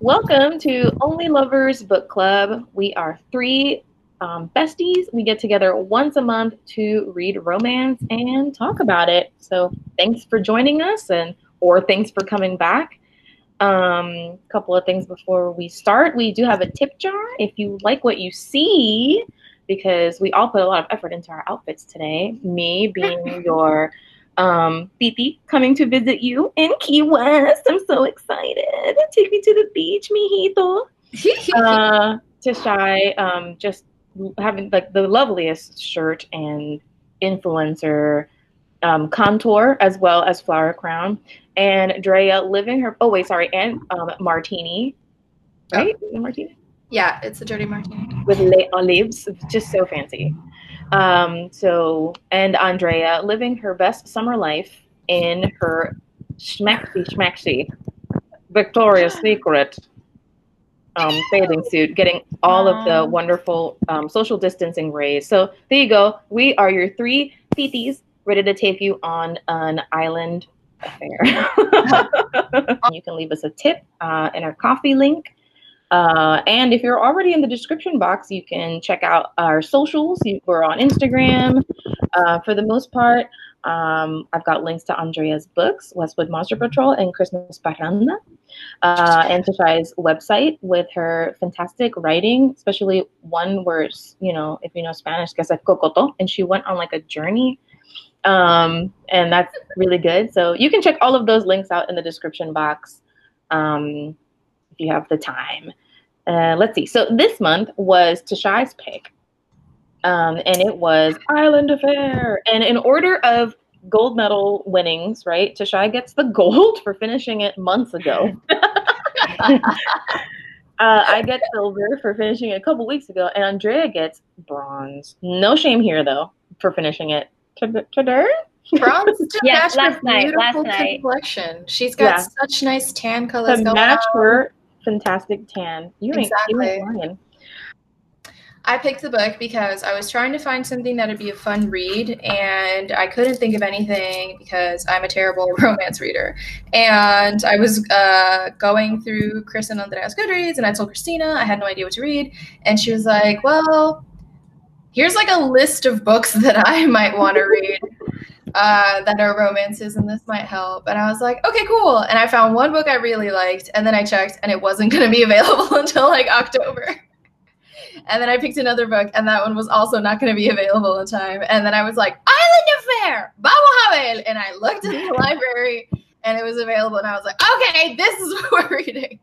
Welcome to Only Lovers Book Club. We are three um, besties. We get together once a month to read romance and talk about it. So thanks for joining us, and or thanks for coming back. A um, couple of things before we start. We do have a tip jar. If you like what you see, because we all put a lot of effort into our outfits today. Me being your um, Titi coming to visit you in Key West. I'm so excited. Take me to the beach, mijito. uh, Tashai, um, just having like the loveliest shirt and influencer um, contour as well as flower crown. And Drea living her, oh wait, sorry, and um, Martini, right? Oh. Martini? Yeah, it's a dirty martini. With les olives, just so fancy. Um, so, and Andrea living her best summer life in her schmaxy schmaxy Victoria's Secret um, bathing suit, getting all of the wonderful um, social distancing rays. So there you go. We are your three titis ready to take you on an island affair. you can leave us a tip uh, in our Ko-fi link. Uh, and if you're already in the description box, you can check out our socials. We're on Instagram uh, for the most part. Um, I've got links to Andrea's books, Westwood Monster Patrol and Christmas Parranda, uh, and website with her fantastic writing, especially one where, you know, if you know Spanish, que es cocoto, and she went on like a journey. Um, and that's really good. So you can check all of those links out in the description box. Um, you have the time. Uh, let's see. So this month was Tashai's pick, um, and it was Island Affair. And in order of gold medal winnings, right? Tashai gets the gold for finishing it months ago. uh, I get silver for finishing it a couple weeks ago, and Andrea gets bronze. No shame here, though, for finishing it today. Bronze to Yes, match last her night, last beautiful night. complexion. She's got Yeah. such nice tan colors To match on. her fantastic tan. You ain't, you ain't Exactly. lying. I picked the book because I was trying to find something that would be a fun read, and I couldn't think of anything because I'm a terrible romance reader. And I was uh, going through Chris and Andrea's Goodreads, and I told Christina I had no idea what to read, and she was like, "Well, here's like a list of books that I might want to read." Uh, that are romances and this might help. And I was like, okay, cool. And I found one book I really liked, and then I checked, and it wasn't going to be available until like October. And then I picked another book, and that one was also not going to be available in time. And then I was like, Island Affair, ver. And I looked in the library, and it was available. And I was like, okay, this is what we're reading.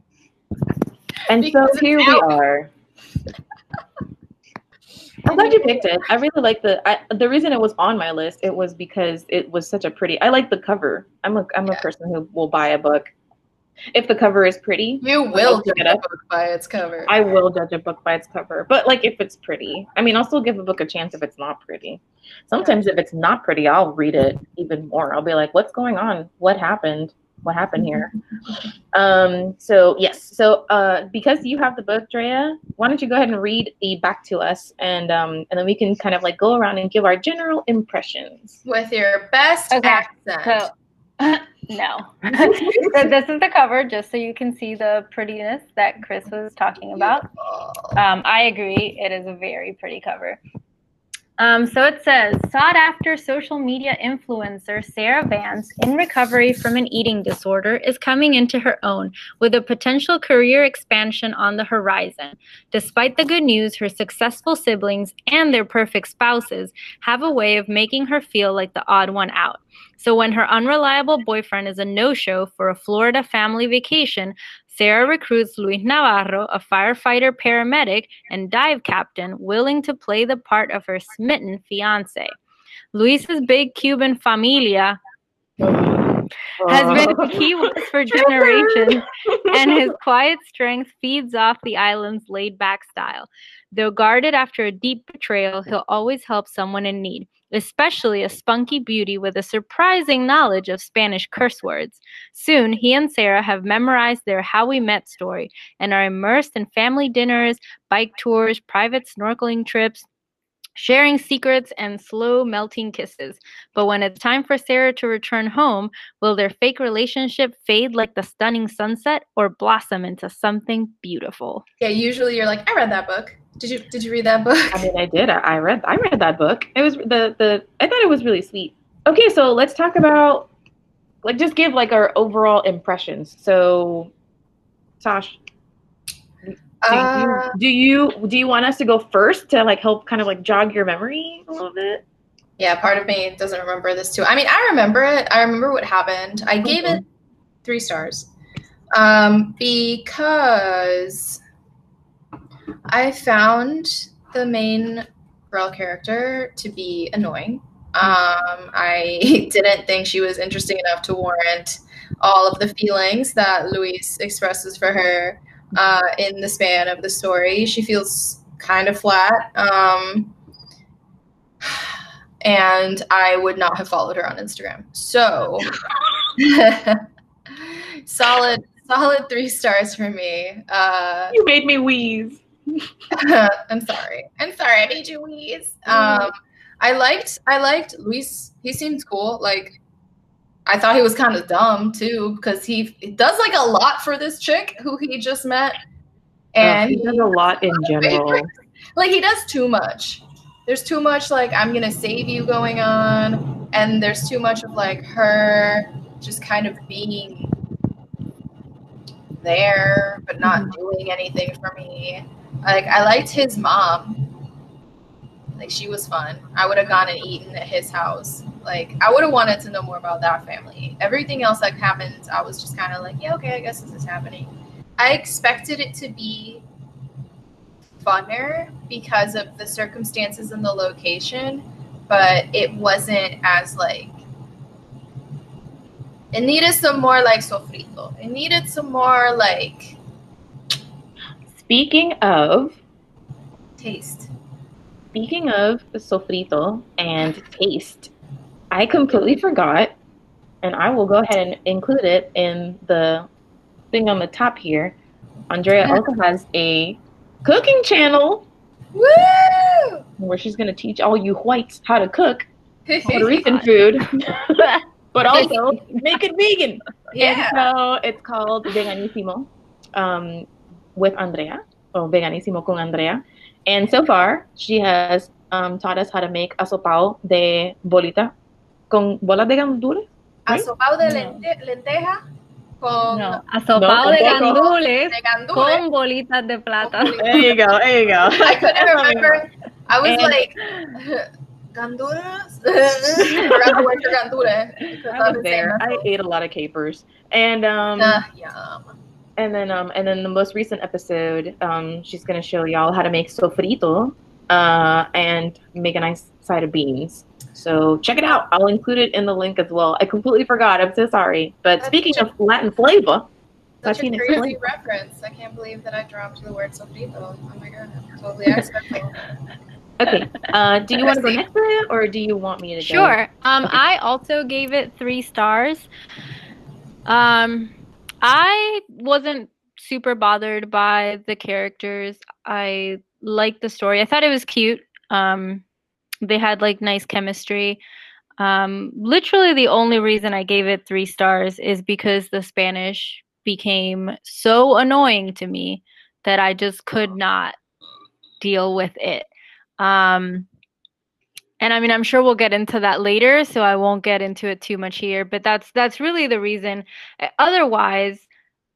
And Because so here we are. I'm glad you picked it. I really like the. I, the reason it was on my list. It was because it was such a pretty. I like the cover. I'm a I'm a person who will buy a book if the cover is pretty. You will judge it a book by its cover. I will judge a book by its cover, but like if it's pretty. I mean, I'll still give a book a chance if it's not pretty. Sometimes if it's not pretty, I'll read it even more. I'll be like, "What's going on? What happened? What happened here?" Um, so yes, so uh, because you have the book, Drea, why don't you go ahead and read the back to us, and um, and then we can kind of like go around and give our general impressions. With your best Okay, accent. So, no. so this is the cover, just so you can see the prettiness that Chris was talking about. Um, I agree. It is a very pretty cover. Um, so it says sought after social media influencer Sarah Vance, in recovery from an eating disorder, is coming into her own with a potential career expansion on the horizon. Despite the good news, her successful siblings and their perfect spouses have a way of making her feel like the odd one out. So when her unreliable boyfriend is a no show for a Florida family vacation, Sarah recruits Luis Navarro, a firefighter paramedic and dive captain, willing to play the part of her smitten fiance. Luis's big Cuban familia has been in Key West for generations, and his quiet strength feeds off the island's laid back style. Though guarded after a deep betrayal, he'll always help someone in need, especially a spunky beauty with a surprising knowledge of Spanish curse words. Soon, he and Sarah have memorized their How We Met story and are immersed in family dinners, bike tours, private snorkeling trips, sharing secrets and slow melting kisses. But when it's time for Sarah to return home, will their fake relationship fade like the stunning sunset or blossom into something beautiful? Yeah, usually you're like, I read that book. Did you did you read that book? I mean, I did. I, read. I read that book. It was the the. I thought it was really sweet. Okay, so let's talk about like just give like our overall impressions. So, Tosh, do, Uh, you, do you do you want us to go first to like help kind of like jog your memory a little bit? yeah, part of me doesn't remember this too. I mean, I remember it. I remember what happened. I gave it three stars. Um, because I found the main girl character to be annoying. Um, I didn't think she was interesting enough to warrant all of the feelings that Luis expresses for her uh, in the span of the story. She feels kind of flat. Um, and I would not have followed her on Instagram. So solid, solid three stars for me. Uh, You made me wheeze. I'm sorry. I'm sorry. I made you wheeze. Um, I liked. I liked Luis. He seemed cool. Like, I thought he was kind of dumb too because he, he does like a lot for this chick who he just met, And and he does a lot in general. like he does too much. There's too much like I'm gonna save you going on, and there's too much of like her just kind of being there but not doing anything for me. Like I liked his mom. Like she was fun. I would have gone and eaten at his house. Like I would have wanted to know more about that family. Everything else that happened, I was just kind of like, yeah, okay, I guess this is happening. I expected it to be funner because of the circumstances and the location, but it wasn't as like it needed some more like sofrito. It needed some more like Speaking of taste. Speaking of sofrito and taste, I completely forgot, and I will go ahead and include it in the thing on the top here. Andrea also has a cooking channel Woo! where she's going to teach all you whites how to cook Puerto Rican food, but also make it vegan. yeah. And so it's called Veganissimo um, with Andrea, or Veganissimo con Andrea. And so far, she has um, taught us how to make asopao de bolita con bolas de gandules. Asopao de No. lente- lenteja con No, asopado de tampoco. gandules de gandules. con bolitas de plata. There you go. There you go. I couldn't remember. I was And- like, gandules? I forgot the word for gandule. because I was there. I ate a lot of capers, and um, Uh, yum. And then um, and then the most recent episode, um, she's gonna show y'all how to make sofrito, uh, and make a nice side of beans. So check it out. I'll include it in the link as well. I completely forgot. I'm so sorry. But That's speaking such of Latin flavor, Such a Latinx crazy flavor. reference. I can't believe that I dropped the word sofrito. Oh my god. Totally accidental. okay. Uh, do you want to go next, Leah, or do you want me to go? Sure. Um, Okay. I also gave it three stars. Um, I wasn't super bothered by the characters. I liked the story. I thought it was cute. Um, they had like nice chemistry. Um, literally, the only reason I gave it three stars is because the Spanish became so annoying to me that I just could not deal with it. Um, and I mean, I'm sure we'll get into that later, so I won't get into it too much here. But that's that's really the reason. Uh, Otherwise,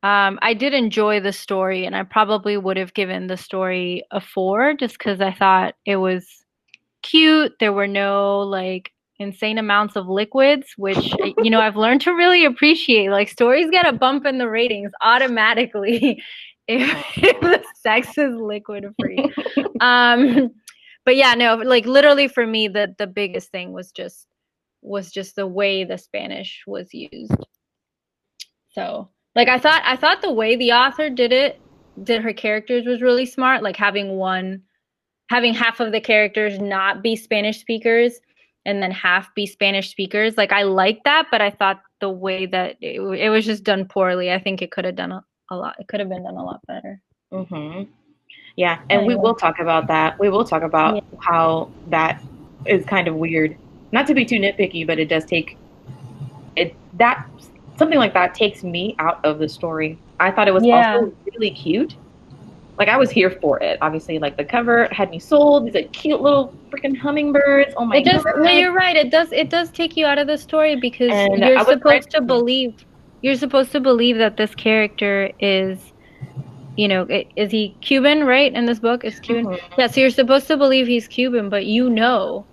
um, I did enjoy the story, and I probably would have given the story a four, just because I thought it was cute. There were no like insane amounts of liquids, which uh, you know I've learned to really appreciate. Like stories get a bump in the ratings automatically if, if the sex is liquid free. um, but yeah, no, like literally for me, the the biggest thing was just was just the way the Spanish was used. So like I thought I thought the way the author did it, did her characters was really smart. Like having one having half of the characters not be Spanish speakers and then half be Spanish speakers. Like I like that, but I thought the way that it, it was just done poorly. I think it could have done a, a lot. It could have been done a lot better. hmm Yeah, and we will talk about that. We will talk about Yeah. how that is kind of weird. Not to be too nitpicky, but it does take it that something like that takes me out of the story. I thought it was Yeah. also really cute. Like I was here for it. Obviously, like the cover had me sold. These like cute little freaking hummingbirds. Oh my it does. god! No, you're right. It does. It does take you out of the story because And you're supposed to believe. You're supposed to believe that this character is, you know, is he Cuban? Right in this book, is Cuban. Mhm. Yeah. So you're supposed to believe he's Cuban, but you know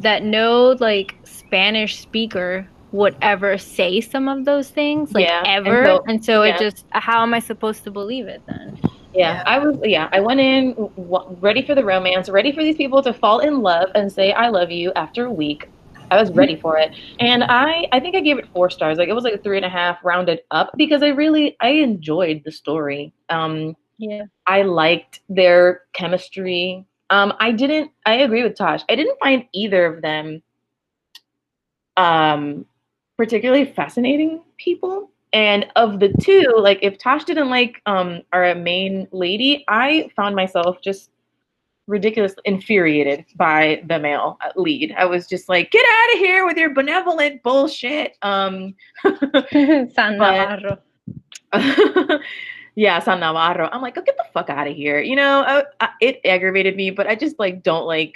that no like Spanish speaker would ever say some of those things, like Yeah, and ever. so- And so, yeah. it just how am I supposed to believe it then? Yeah, Yeah. I was. Yeah, I went in w- ready for the romance, ready for these people to fall in love and say "I love you" after a week. I was ready for it, and I I think I gave it four stars. Like it was like a three and a half rounded up because I really I enjoyed the story. Um, Yeah. I liked their chemistry. Um, I didn't. I agree with Tosh. I didn't find either of them um particularly fascinating people. And of the two, like if Tosh didn't like um our main lady, I found myself just ridiculously infuriated by the male lead. I was just like, get out of here with your benevolent bullshit. Um San But- Navarro. yeah, San Navarro. I'm like, oh, get the fuck out of here. You know, I, I, it aggravated me, but I just like don't like.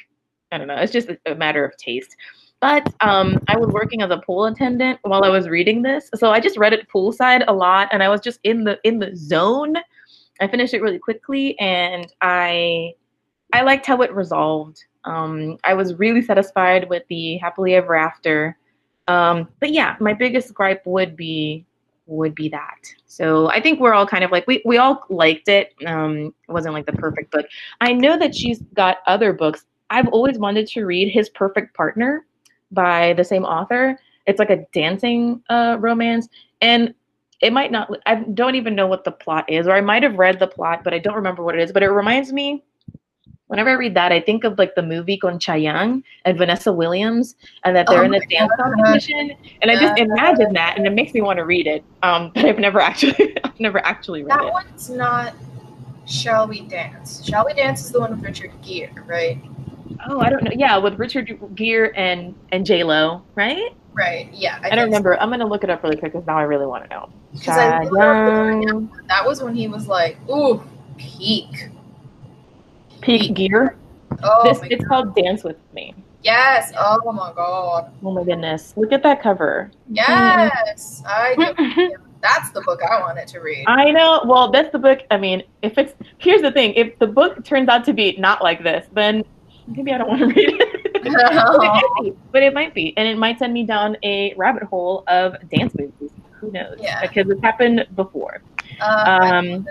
I don't know. It's just a, a matter of taste. But um, I was working as a pool attendant while I was reading this, so I just read it poolside a lot, and I was just in the in the zone. I finished it really quickly, and I I liked how it resolved. Um, I was really satisfied with the happily ever after. Um, but yeah, my biggest gripe would be would be that. So I think we're all kind of like we we all liked it. Um, it wasn't like the perfect book. I know that she's got other books. I've always wanted to read His Perfect Partner by the same author. It's like a dancing uh, romance, and it might not. I don't even know what the plot is, or I might have read the plot, but I don't remember what it is. But it reminds me. Whenever I read that, I think of like the movie con Chayanne and Vanessa Williams, and that they're Oh in my dance God. competition, and I just imagine that, and it makes me want to read it. Um, but I've never actually, I've never actually read That it. one's not Shall We Dance. Shall We Dance is the one with Richard Gere, right? Oh, I don't know. Yeah, with Richard Gere and and J Lo, right? Right. Yeah. I, don't remember. I'm gonna look it up really quick because now I really want to know. 'Cause I love That was when he was like, ooh, peak. Peak Gere. Oh, this it's called Dance with Me. yes. Oh my god. Oh my goodness! Look at that cover. Yes. I. That's the book I wanted to read. I know. Well, that's the book. I mean, if it's here's the thing: if the book turns out to be not like this, then maybe I don't want to read it. but, it might be, but it might be, and it might send me down a rabbit hole of dance movies. Who knows? Yeah. Because it's happened before. Uh, Um,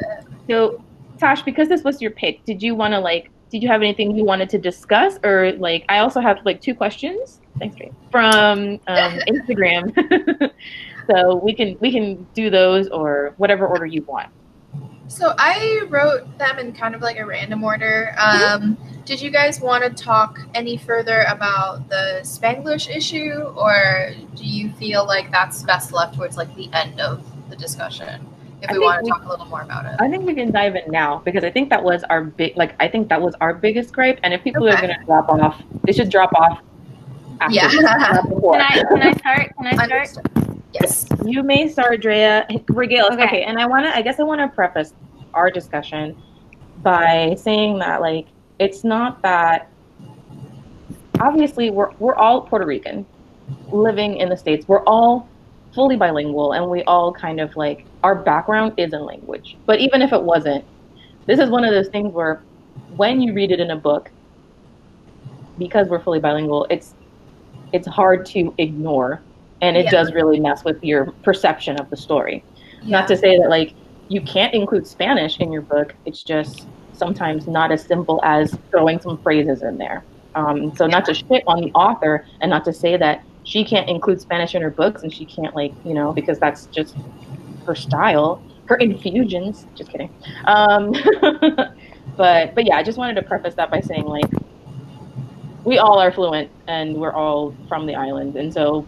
so, Tosh, because this was your pick, did you want to like? Did you have anything you wanted to discuss, or like? I also have like two questions. Thanks, Ray, from um, Instagram. so we can we can do those or whatever order you want. So I wrote them in kind of like a random order. Um, did you guys want to talk any further about the Spanglish issue, or do you feel like that's best left towards like the end of the discussion? If I we think want to we- talk a little more about it. I think we can dive in now because I think that was our big like I think that was our biggest gripe. And if people are gonna drop off, they should drop off. After Yeah. Can I can I start? Can I start? Yes. You may start, Drea. Regale. Okay. Okay. and I want to. I guess I want to preface our discussion by saying that, like, it's not that. Obviously, we're we're all Puerto Rican, living in the states. We're all fully bilingual, and we all kind of like our background is in language. But even if it wasn't, this is one of those things where, when you read it in a book, because we're fully bilingual, it's it's hard to ignore and it Yeah. does really mess with your perception of the story. Yeah. Not to say that like you can't include Spanish in your book. It's just sometimes not as simple as throwing some phrases in there. Um, so not to shit on the author and not to say that she can't include Spanish in her books and she can't like you know because that's just her style, her infusions. Just kidding. Um, but but yeah, I just wanted to preface that by saying like we all are fluent and we're all from the island and so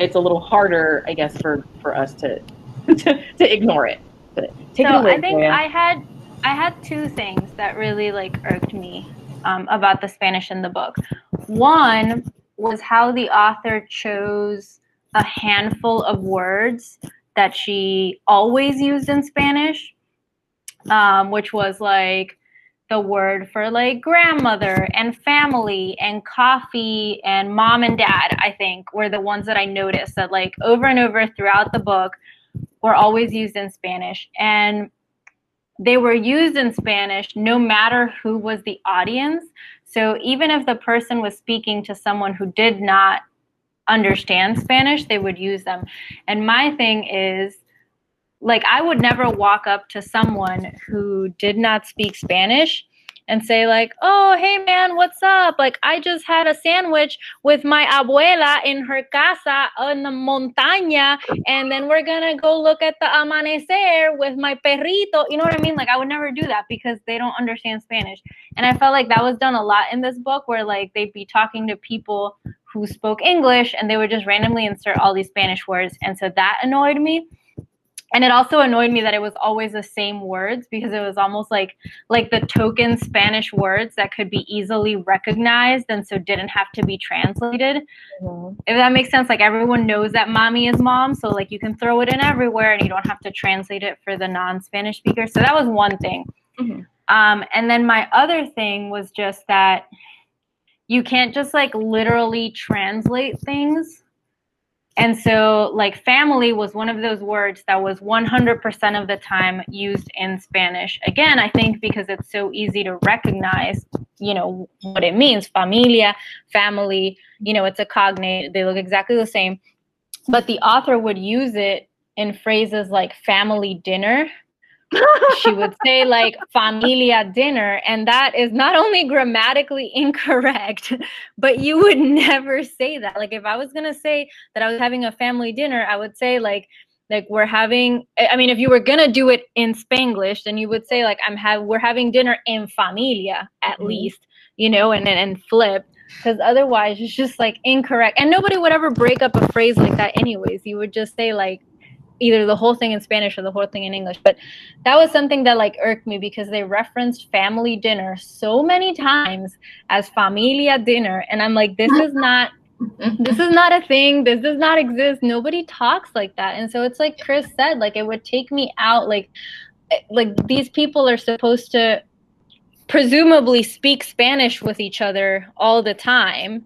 it's a little harder i guess for for us to to, to ignore it but take so it away I think. I had I had two things that really like irked me um, about the Spanish in the book. One was how the author chose a handful of words that she always used in Spanish, um, which was like the word for like grandmother and family and coffee and mom and dad, I think, were the ones that I noticed that like over and over throughout the book were always used in Spanish. And they were used in Spanish no matter who was the audience. So even if the person was speaking to someone who did not understand Spanish, they would use them. And my thing is, like, I would never walk up to someone who did not speak Spanish and say like, "Oh, hey man, what's up? Like I just had a sandwich with my abuela in her casa on the montaña and then we're to go look at the amanecer with my perrito." You know what I mean? Like I would never do that because they don't understand Spanish. And I felt like that was done a lot in this book where like they'd be talking to people who spoke English and they would just randomly insert all these Spanish words and so that annoyed me and it also annoyed me that it was always the same words because it was almost like like the token spanish words that could be easily recognized and so didn't have to be translated mm-hmm. if that makes sense like everyone knows that mommy is mom so like you can throw it in everywhere and you don't have to translate it for the non-spanish speaker so that was one thing mm-hmm. um, and then my other thing was just that you can't just like literally translate things and so, like, family was one of those words that was 100% of the time used in Spanish. Again, I think because it's so easy to recognize, you know, what it means familia, family, you know, it's a cognate, they look exactly the same. But the author would use it in phrases like family dinner she would say like familia dinner and that is not only grammatically incorrect but you would never say that. Like if i was going to say that i was having a family dinner i would say like like we're having i mean if you were going to do it in spanglish then you would say like i'm have we're having dinner in familia at mm-hmm. least you know and and flip because otherwise it's just like incorrect. And nobody would ever break up a phrase like that anyways. You would just say like either the whole thing in Spanish or the whole thing in English. But that was something that like irked me because they referenced family dinner so many times as familia dinner. And I'm like, this is not this is not a thing. This does not exist. Nobody talks like that. And so it's like Chris said, like it would take me out like like these people are supposed to presumably speak Spanish with each other all the time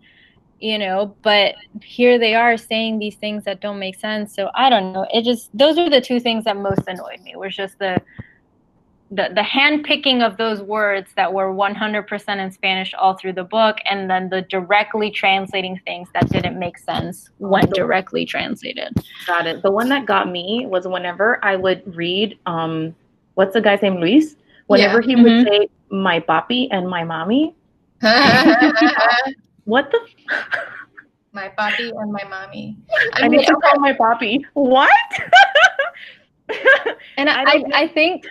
you know but here they are saying these things that don't make sense so i don't know it just those are the two things that most annoyed me was just the the, the hand picking of those words that were 100% in Spanish all through the book, and then the directly translating things that didn't make sense when directly translated. Got it. The one that got me was whenever I would read, um, what's the guy's name, Luis? Whenever yeah. he mm-hmm. would say my papi and my mommy, What the? my papi and my mommy. I, I mean, need to call my papi. What? and I, I, I, think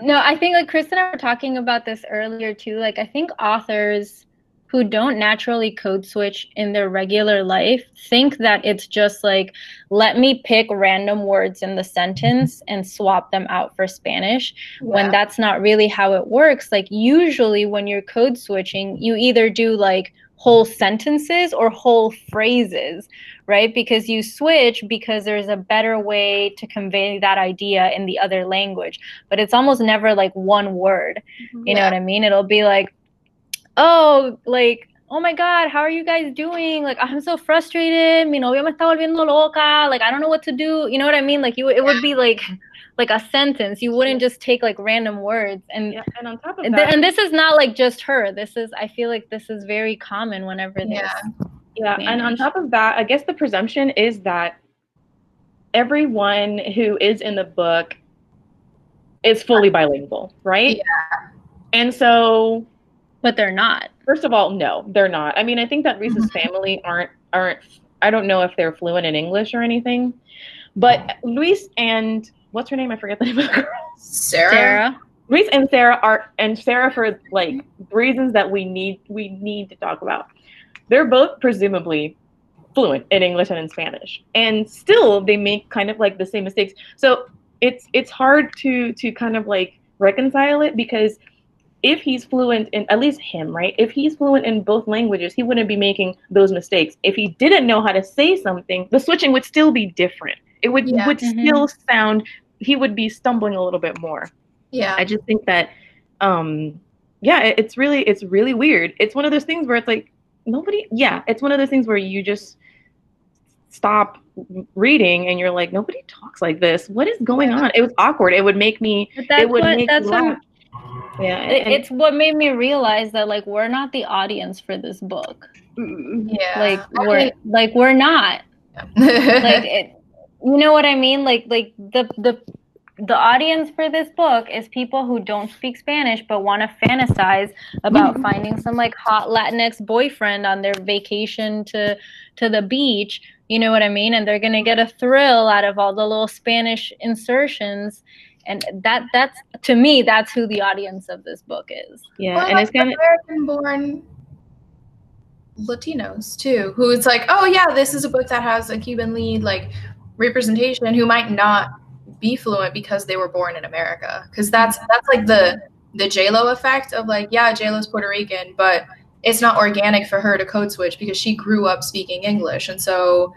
no, I think like Chris and I were talking about this earlier too. Like I think authors who don't naturally code switch in their regular life think that it's just like let me pick random words in the sentence and swap them out for Spanish yeah. when that's not really how it works. Like usually when you're code switching, you either do like whole sentences or whole phrases, right? Because you switch because there's a better way to convey that idea in the other language. But it's almost never like one word. You yeah. know what I mean? It'll be like, oh, like, oh my God, how are you guys doing? Like, I'm so frustrated. Mi novio me está volviendo loca. Like, I don't know what to do. You know what I mean? Like, you, it would be like, like a sentence. You wouldn't just take like random words. And yeah, and on top of that, and this is not like just her. This is I feel like this is very common whenever there's yeah, yeah. And on top of that, I guess the presumption is that everyone who is in the book is fully bilingual, right? Yeah. And so, but they're not. First of all, no, they're not. I mean, I think that Luis's mm-hmm. family aren't aren't. I don't know if they're fluent in English or anything, but Luis and what's her name? I forget the name of the girl. Sarah. Sarah. Reese and Sarah are and Sarah for like reasons that we need we need to talk about. They're both presumably fluent in English and in Spanish. And still they make kind of like the same mistakes. So it's it's hard to to kind of like reconcile it because if he's fluent in at least him, right? If he's fluent in both languages, he wouldn't be making those mistakes. If he didn't know how to say something, the switching would still be different. It would Yeah. would Mhm. still sound he would be stumbling a little bit more. Yeah. I just think that um yeah, it- it's really it's really weird. It's one of those things where it's like nobody yeah, it's one of those things where you just stop reading and you're like nobody talks like this. What is going on? It was awkward. It would make me But that's it would what make that's me what laugh. Yeah, and- it's what made me realize that like we're not the audience for this book. yeah. Like I we're mean- like we're not. like it, you know what I mean? Like like the the the audience for this book is people who don't speak Spanish but want to fantasize about mm-hmm. finding some like hot Latinx boyfriend on their vacation to to the beach. You know what I mean? And they're gonna get a thrill out of all the little Spanish insertions. And that that's to me, that's who the audience of this book is. yeah, Or and like it's kind of American born Latinos too, who it's like, oh yeah, this is a book that has a Cuban lead like representation who might not be fluent because they were born in America. Because that's that's like the the J Lo effect of like, yeah, J Lo's Puerto Rican, but it's not organic for her to code switch because she grew up speaking English, and so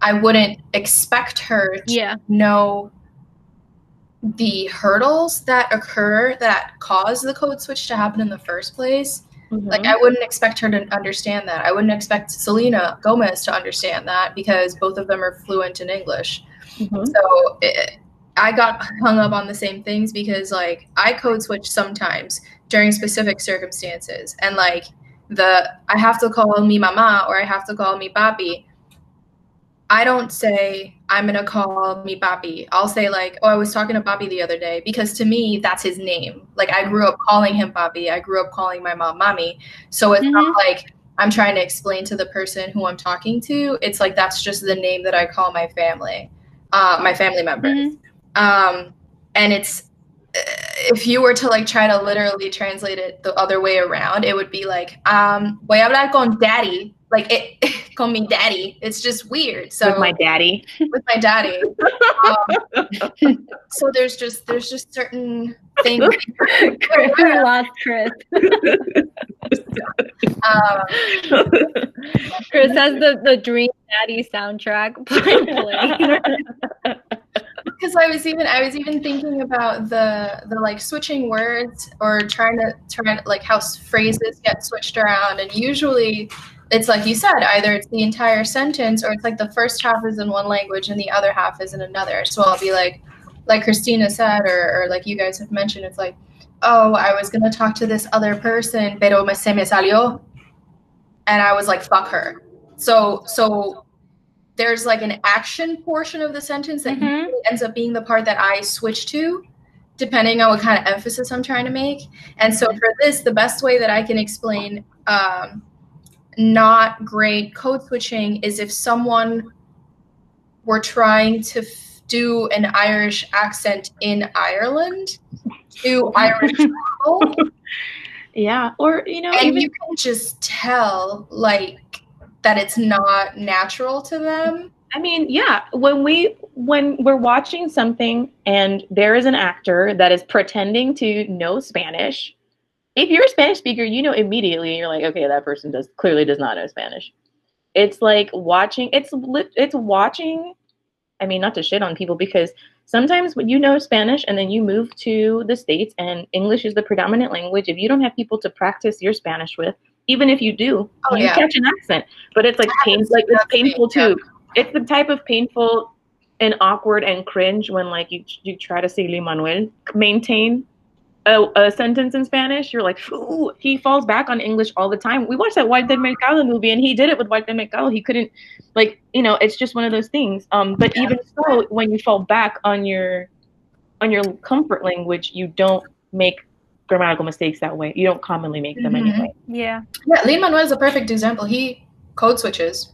I wouldn't expect her to Yeah. know the hurdles that occur that cause the code switch to happen in the first place. Like Mhm. I wouldn't expect her to understand that. I wouldn't expect Selena Gomez to understand that because both of them are fluent in English. Mhm. So it, I got hung up on the same things because like I code switch sometimes during specific circumstances and like the I have to call me mama or I have to call me papi. I don't say I'm gonna call me Bobby. I'll say like, oh, I was talking to Bobby the other day because to me that's his name. Like I grew up calling him Bobby. I grew up calling my mom mommy. So it's not like I'm trying to explain to the person who I'm talking to. It's like that's just the name that I call my family, uh, my family members. Mhm. Um, and it's uh, if you were to like try to literally translate it the other way around, it would be like, um, voy a hablar con daddy, like it, call me daddy. It's just weird. So with my daddy. with my daddy. Um, so there's just there's just certain things. we lost Chris. Um, Chris has the, the Dream Daddy soundtrack because I was even I was even thinking about the the like switching words or trying to turn like how phrases get switched around and usually it's like you said either it's the entire sentence or it's like the first half is in one language and the other half is in another so I'll be like like Christina said or, or like you guys have mentioned it's like oh I was gonna talk to this other person pero me se me salió and I was like fuck her so so there's like an action portion of the sentence that Mhm. ends up being the part that I switch to, depending on what kind of emphasis I'm trying to make. And so for this, the best way that I can explain um, not great code switching is if someone were trying to f- do an Irish accent in Ireland to Irish people, yeah, or you know, and even you can just tell like that it's not natural to them. I mean, yeah, when we when we're watching something and there is an actor that is pretending to know Spanish, if you're a Spanish speaker, you know immediately you're like, okay, that person does clearly does not know Spanish. It's like watching it's it's watching I mean, not to shit on people because sometimes when you know Spanish and then you move to the States and English is the predominant language, if you don't have people to practice your Spanish with, even if you do, Oh, you yeah. catch an accent. But it's like pain like it's painful yeah. too. It's the type of painful and awkward and cringe when like you you try to say Lin Manuel maintain a, a sentence in Spanish. You're like, ooh, he falls back on English all the time. We watched that Walter Mercado movie and he did it with Walter Mercado. He couldn't like you know it's just one of those things. Um, but even so, when you fall back on your on your comfort language, you don't make grammatical mistakes that way. You don't commonly make them Mhm. anyway. Yeah. Yeah, Lin Manuel is a perfect example. He code switches,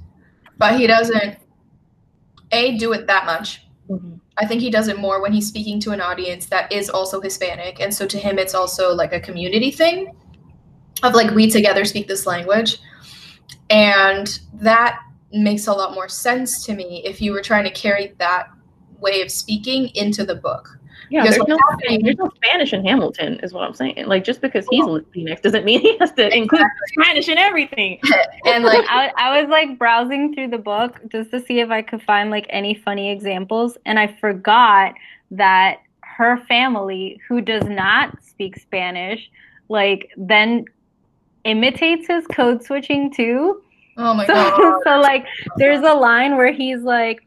but he doesn't a do it that much. Mhm. I think he does it more when he's speaking to an audience that is also Hispanic, and so to him, it's also like a community thing of like we together speak this language, and that makes a lot more sense to me if you were trying to carry that way of speaking into the book Yeah, there's no, happening- there's no Spanish in Hamilton, is what I'm saying. Like, just because he's Latinx doesn't mean he has to include Spanish in everything. and like I, I was like browsing through the book just to see if I could find like any funny examples, and I forgot that her family, who does not speak Spanish, like then imitates his code switching too. oh my So, god. so like there's a line where he's like,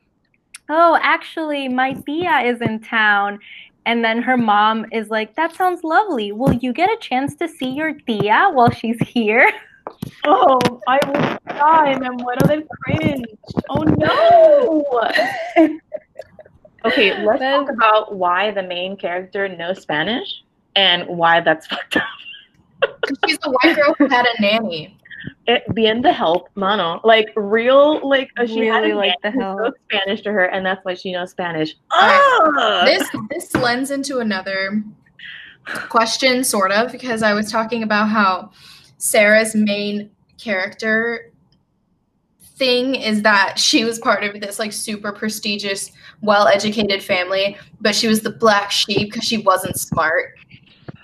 "Oh, actually, my tia is in town." And then her mom is like, "That sounds lovely. Will you get a chance to see your tia while she's here?" Oh, I will die, me muero del cringe. Oh no. okay, let's talk about why the main character knows Spanish and why that's fucked up. She's a white girl who had a nanny. It, bien the help, mano. Like real, like uh, she had Really a like the help. spoke Spanish to her, and that's why she knows Spanish. Alright. Ah! This this lends into another question, sort of, because I was talking about how Sarah's main character thing is that she was part of this like super prestigious, well-educated family, but she was the black sheep because she wasn't smart.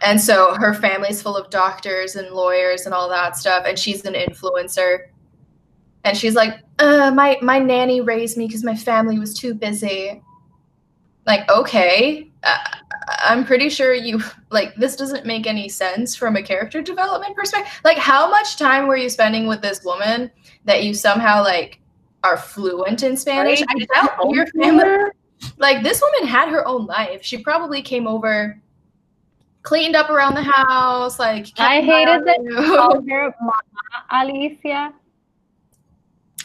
And so her family's full of doctors and lawyers and all that stuff, and she's an influencer. And she's like, uh, my my nanny raised me because my family was too busy. Like, okay, uh, I'm pretty sure you like this doesn't make any sense from a character development perspective. Like, how much time were you spending with this woman that you somehow like are fluent in Spanish? I doubt your family like this woman had her own life. She probably came over, cleaned up around the house. Like I hated that Called her Mama Alicia.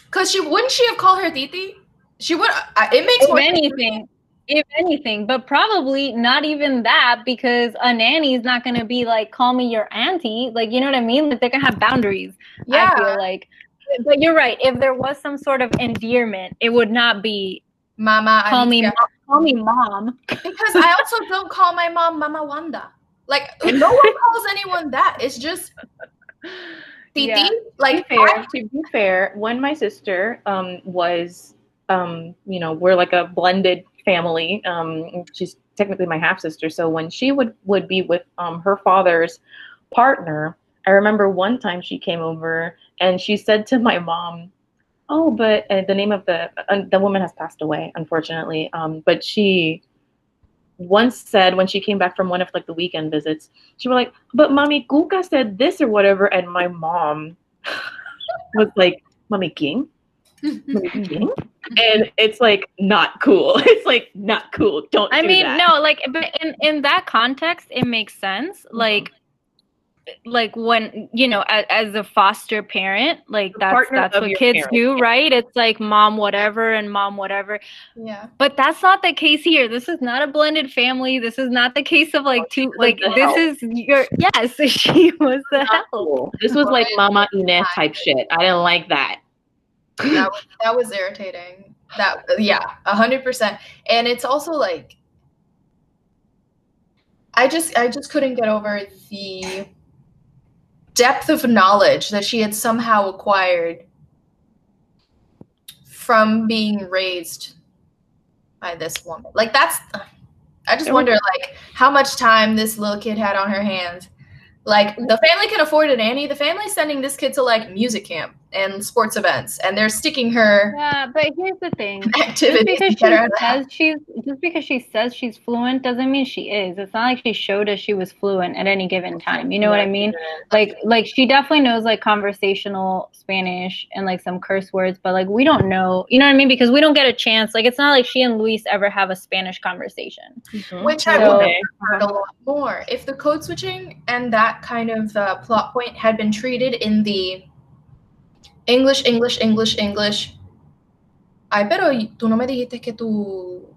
because she wouldn't she have called her Titi? She would. It makes If anything, if anything, but probably not even that because a nanny is not going to be like, call me your auntie. Like, you know what I mean? Like, they're to have boundaries. Yeah, I feel like. But you're right. If there was some sort of endearment, it would not be Mama. call me, mom, call me mom. because I also don't call my mom Mama Wanda. Like no one calls anyone that. It's just Titi. Yeah. Like to be fair, to be fair, when my sister um, was, um, you know, we're like a blended family. Um, she's technically my half sister. So when she would would be with um, her father's partner, I remember one time she came over and she said to my mom, "Oh, but uh, the name of the uh, the woman has passed away, unfortunately. Um, but she." Once said when she came back from one of like the weekend visits, she was like, "But mommy Kuka said this or whatever," and my mom was like, "Mommy King, Mommy King," and it's like not cool. It's like not cool. Don't. I do mean, that. no, like, but in in that context, it makes sense. Mm-hmm. Like, like when you know, as, as a foster parent, like The that's that's what kids parent, do, yeah. right? It's like mom whatever and mom whatever. yeah. But that's not the case here. This is not a blended family. This is not the case of like oh, two. Like this help. is your yes. She was the Not help. cool. This was like Mama Inez type shit. I didn't like that. that was, that was irritating. That yeah, a hundred percent. And it's also like I just I just couldn't get over the depth of knowledge that she had somehow acquired from being raised by this woman. Like that's I just wonder like how much time this little kid had on her hands. Like the family can afford a nanny. The family's sending this kid to like music camp and sports events, and they're sticking her Yeah, but here's the thing. Just because to get her she out of the house. says she's just because she says she's fluent doesn't mean she is. It's not like she showed us she was fluent at any given time. You know what I mean? Like like she definitely knows like conversational Spanish and like some curse words, but like we don't know. You know what I mean? Because we don't get a chance. Like it's not like she and Luis ever have a Spanish conversation. Mhm. Which I So- would have preferred a lot more if the code switching and that kind of uh, plot point had been treated in the English, English, English, English. Ay, pero tú no me dijiste que tu,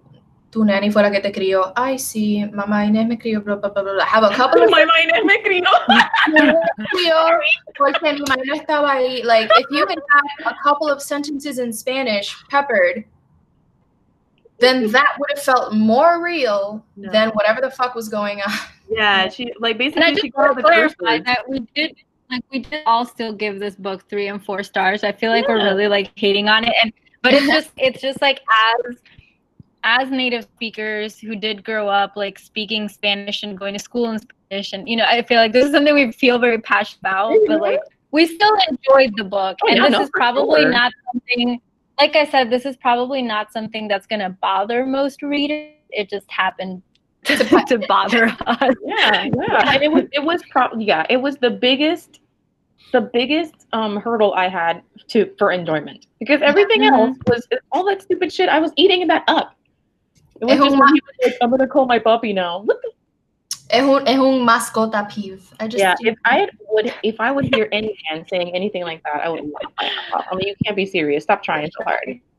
tu nanny fue la que te crió. Ay, sí, mamá Inés me crió, blah, blah, blah, blah. Have a couple of My mind me crió. crió porque mi mamá no estaba ahí. Like, if you had had a couple of sentences in Spanish peppered, then that would have felt more real No. than whatever the fuck was going on. Yeah, she like And I basically just she got the to clarify that we did like we did all still give this book three and four stars. I feel like we're really like hating on it, and but it's just it's just like as as native speakers who did grow up like speaking Spanish and going to school in Spanish, and you know, I feel like this is something we feel very passionate about, but mm-hmm. like we still enjoyed the book, Oh, and yeah, this is probably sure. not something. Like I said, this is probably not something that's gonna bother most readers. It just happened to, to bother us. Yeah, yeah. And it was it was probably yeah, it was the biggest the biggest um hurdle I had to for enjoyment. Because everything Mhm. else was all that stupid shit, I was eating that up. It was just who when he was like, I'm gonna call my puppy now. What the Es un, es un mascota peeve. I just yeah, if I had- would if I would hear any man saying anything like that, I would laugh my ass off. I mean you can't be serious. Stop trying so hard.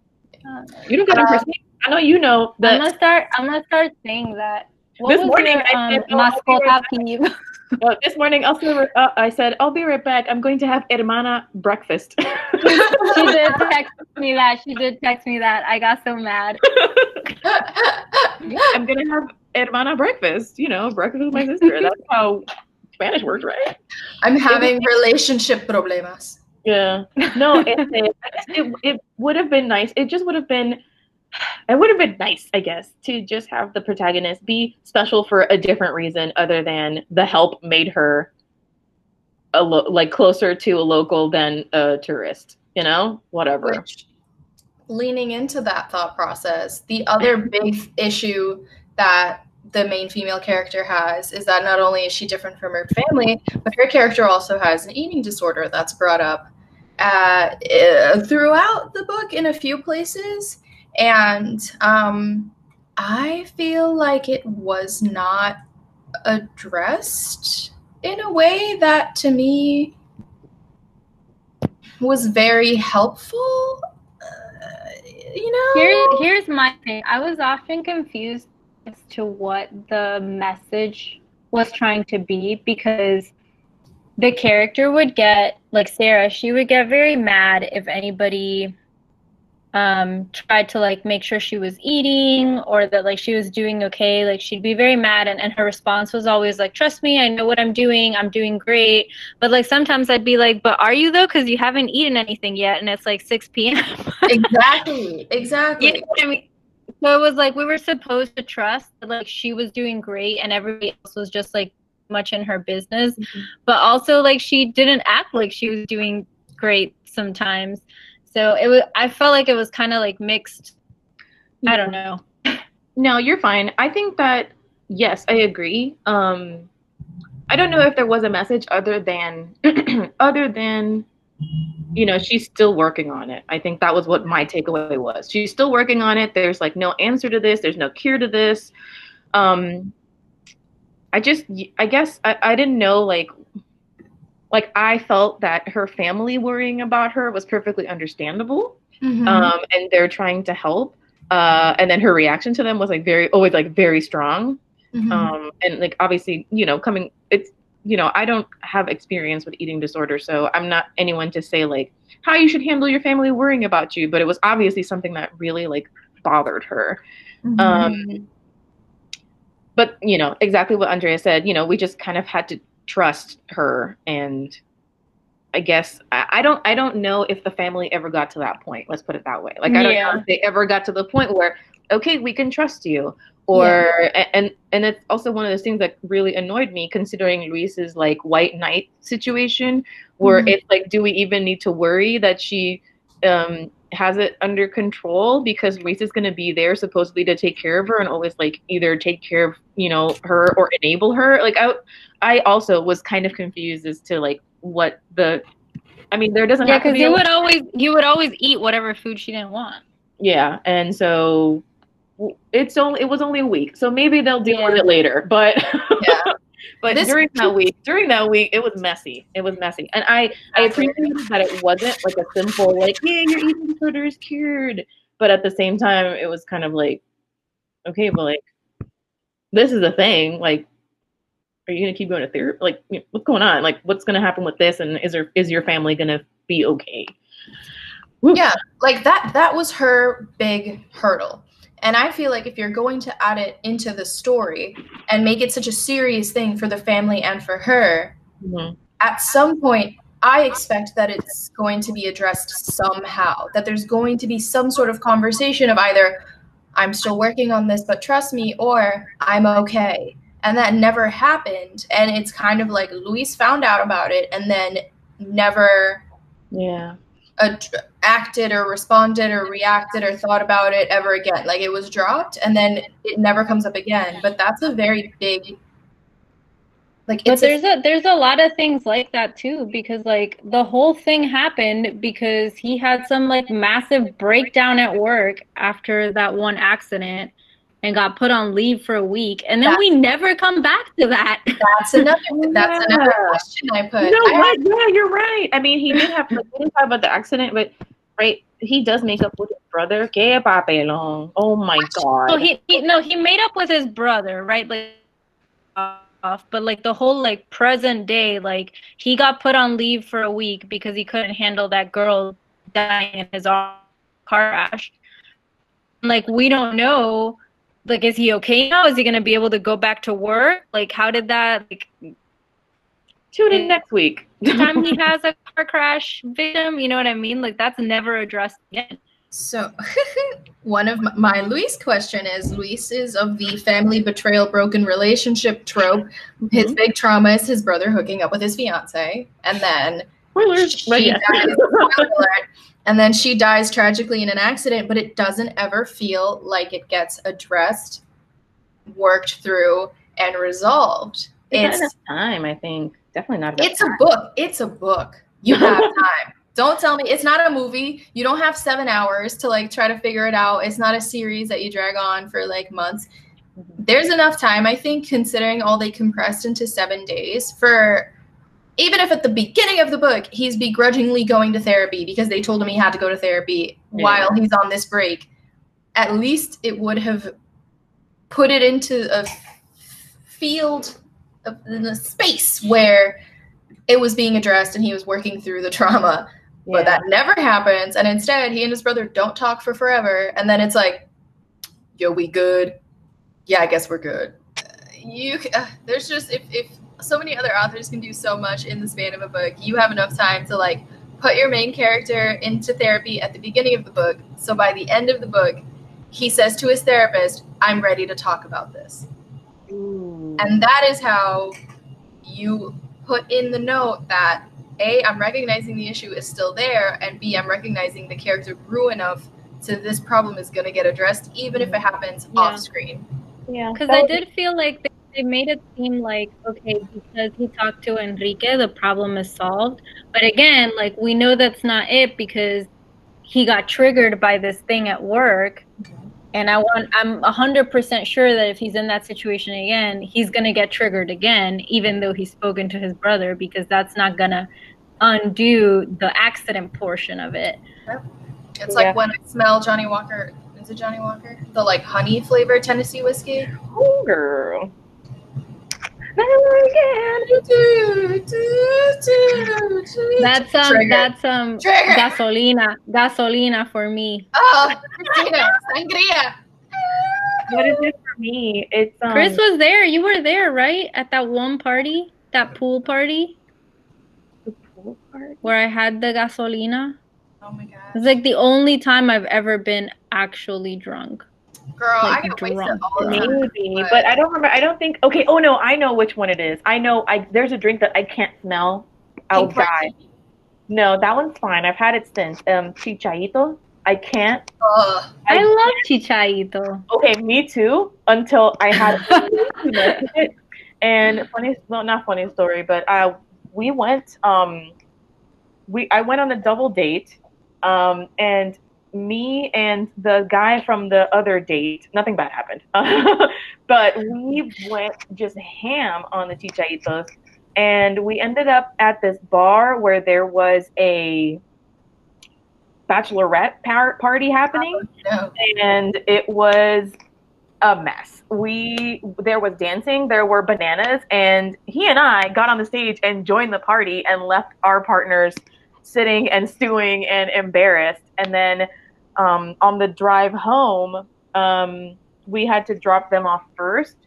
You don't get Uh, on I know you know I'm gonna start. I'm gonna start saying that. What This morning your, I um, said, oh, I'll be right well, this morning I'll be right- uh, I said I'll be right back. I'm going to have hermana breakfast. she did text me that. She did text me that. I got so mad. yeah, I'm gonna have hermana breakfast. You know, breakfast with my sister. That's how Spanish works, right? I'm having relationship problemas. Yeah. No, it, it, it, it would have been nice. It just would have been. It would have been nice, I guess, to just have the protagonist be special for a different reason other than the help made her a lo- like closer to a local than a tourist. You know, whatever. Which, leaning into that thought process, the other big issue that the main female character has is that not only is she different from her family, but her character also has an eating disorder that's brought up uh, uh, throughout the book in a few places. And um, I feel like it was not addressed in a way that to me was very helpful. Uh, you know, Here, here's my thing. I was often confused as to what the message was trying to be because the character would get like Sarah, she would get very mad if anybody um tried to like make sure she was eating or that like she was doing okay like she'd be very mad and, and her response was always like trust me i know what i'm doing i'm doing great but like sometimes i'd be like but are you though because you haven't eaten anything yet and it's like 6 p.m exactly, exactly. you know I mean? So it was like we were supposed to trust that like she was doing great and everybody else was just like much in her business. But also like she didn't act like she was doing great sometimes. So it was I felt like it was kind of like mixed. I don't know. No, you're fine. I think that yes, I agree. Um I don't know if there was a message other than other than you know, she's still working on it. I think that was what my takeaway was. She's still working on it. There's like no answer to this. There's no cure to this. Um I just I guess I, I didn't know like like I felt that her family worrying about her was perfectly understandable Mhm. um, and they're trying to help. Uh, and then her reaction to them was like very, always like very strong. Mhm. Um, and like obviously, you know, coming, it's, you know, I don't have experience with eating disorder, so I'm not anyone to say like how you should handle your family worrying about you. But it was obviously something that really like bothered her. Mhm. Um, but you know, exactly what Andrea said. You know, we just kind of had to trust her and. I guess I, don't I don't know if the family ever got to that point. Let's put it that way. Like I don't Yeah. know if they ever got to the point where okay, we can trust you. Or a- and and it's also one of those things that really annoyed me considering Luis's like white knight situation where Mhm. it's like do we even need to worry that she um has it under control because Luis is going to be there supposedly to take care of her and always like either take care of you know her or enable her like I I also was kind of confused as to like what the I mean there doesn't Yeah, because be you would always you would always eat whatever food she didn't want. yeah and so it's only it was only a week so maybe they'll deal with it later but Yeah. but This- during that week during that week it was messy. It was messy. And i i appreciated that it wasn't like a simple like yeah your eating disorder is cured. But at the same time it was kind of like okay but like this is a thing. Like are you gonna keep going to therapy like you know, what's going on? Like what's gonna happen with this? And is there is your family gonna be okay? Woo. Yeah. like that that was her big hurdle and i feel like if you're going to add it into the story and make it such a serious thing for the family and for her Mhm. at some point i expect that it's going to be addressed somehow that there's going to be some sort of conversation of either I'm still working on this, but trust me, or I'm okay. And that never happened. And it's kind of like Luis found out about it and then never Yeah. ad- acted or responded or reacted or thought about it ever again. Like it was dropped and then it never comes up again. But that's a very big like But it's a, there's a there's a lot of things like that too because like the whole thing happened because he had some like massive breakdown at work after that one accident and got put on leave for a week and then we never come back to that. that's another that's another question I put. No, I what? Yeah, you're right. I mean, he did have. We didn't talk about the accident, but right, he does make up with his brother. Que papelón. Oh my god. So he, he no he made up with his brother, right? Like off, but like the whole like present day, like he got put on leave for a week because he couldn't handle that girl dying in his car crash. Like we don't know, like is he okay now? Is he gonna be able to go back to work? Like how did that like Tune in next week. time he has a crash victim? You know what I mean? Like that's never addressed again. So, one of my, my Luis question is Luis is of the family betrayal, broken relationship trope. Mm-hmm. His big trauma is his brother hooking up with his fiance, and then Spoilers. she But dies, and then she dies tragically in an accident. But it doesn't ever feel like it gets addressed, worked through, and resolved. It's not enough time, I think. Definitely not it's a book. It's a book. You have time. Don't tell me it's not a movie. You don't have seven hours to like try to figure it out. It's not a series that you drag on for like months. Mm-hmm. There's enough time, I think, considering all they compressed into seven days for even if at the beginning of the book he's begrudgingly going to therapy because they told him he had to go to therapy Yeah. while he's on this break, at least it would have put it into a field of, in a space where it was being addressed and he was working through the trauma. But that never happens. And instead he and his brother don't talk for forever. And then it's like yo we good? Yeah i guess we're good. Uh, you uh, there's just if, if so many other authors can do so much in the span of a book you have enough time to like put your main character into therapy at the beginning of the book. So by the end of the book he says to his therapist i'm ready to talk about this. Ooh. and that is how you put in the note that A, I'm recognizing the issue is still there, and B, I'm recognizing the character grew enough so this problem is going to get addressed, even if it happens Yeah. off screen. yeah. Because I did feel like they, they made it seem like okay because he talked to Enrique, the problem is solved. But again, like we know that's not it because he got triggered by this thing at work, mm-hmm. And I want I'm hundred percent sure that if he's in that situation again, he's gonna get triggered again, even though he's spoken to his brother because that's not gonna undo the accident portion of it. Yep. It's Yeah. like when I smell Johnnie Walker. Is it Johnnie Walker? The like honey flavored Tennessee whiskey. Oh, girl. Never again. That's um Trigger. that's um Trigger. gasolina gasolina for me. Oh, Christina, sangria. What is it for me? It's um, Chris was there. You were there, right? At that one party, that pool party the pool part. where I had the gasolina. Oh my god. It's like the only time I've ever been actually drunk. Girl, Like I get wasted drunk, all the time. Maybe, but- but I don't remember. I don't think. Okay. Oh no, I know which one it is. I know. I there's a drink that I can't smell. I'll die. martini. No, that one's fine. I've had it since. Um, chichaito. I can't. Ugh. I, I- love chichaito. Okay, me too. Until I had it. And funny, well, not funny story, but uh, we went. Um, we I went on a double date. Um, and me and the guy from the other date, nothing bad happened. but we went just ham on the chichaitos, and we ended up at this bar where there was a bachelorette par- party happening oh, No. and it was a mess. We there was dancing, there were bananas, and he and I got on the stage and joined the party and left our partners sitting and stewing and embarrassed. And then um, on the drive home, um, we had to drop them off first.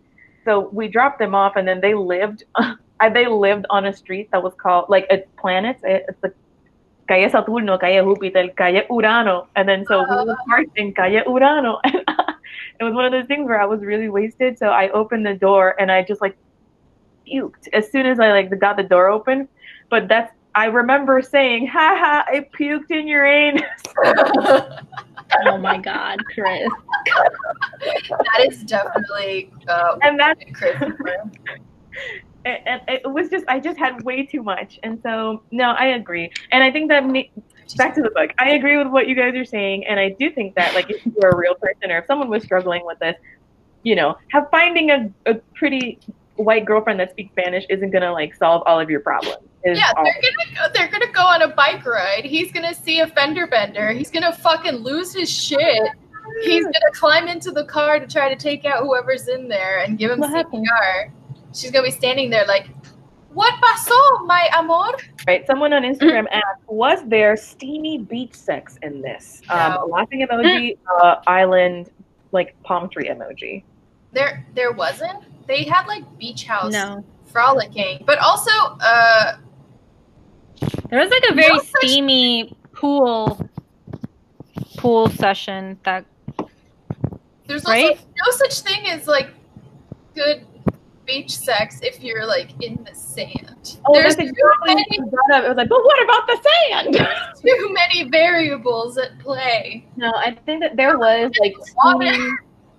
So we dropped them off, and then they lived. they lived on a street that was called like it's planets. It- It's the calle Saturno, calle Júpiter, calle Urano, and then so we were parked in calle Urano. it was one of those things where I was really wasted. So I opened the door and I just like puked as soon as I like got the door open. But that's I remember saying, "Ha ha! I puked in your anus." oh my god, Chris. that is definitely uh, and that's Chris. and it was just I just had way too much, and so no, I agree, and I think that back to the book, I agree with what you guys are saying, and I do think that like if you're a real person or if someone was struggling with this, you know, have finding a, a pretty white girlfriend that speaks Spanish isn't gonna like solve all of your problems. Yeah, they're gonna go, they're gonna go on a bike ride. He's gonna see a fender bender. He's gonna fucking lose his shit. He's gonna climb into the car to try to take out whoever's in there and give him what CPR. Happened? She's gonna be standing there like, "What pasó, my amor?" Right. Someone on Instagram asked, "Was there steamy beach sex in this?" No. Um, laughing emoji, uh, island, like palm tree emoji. There, there wasn't. They had like beach house no. frolicking, but also, uh, there was like a very no steamy such... pool pool session that. There's right? no such thing as like good beach sex if you're like in the sand. Oh, There's that's exactly many, It was like, but what about the sand? too many variables at play. No, I think that there was like steamy,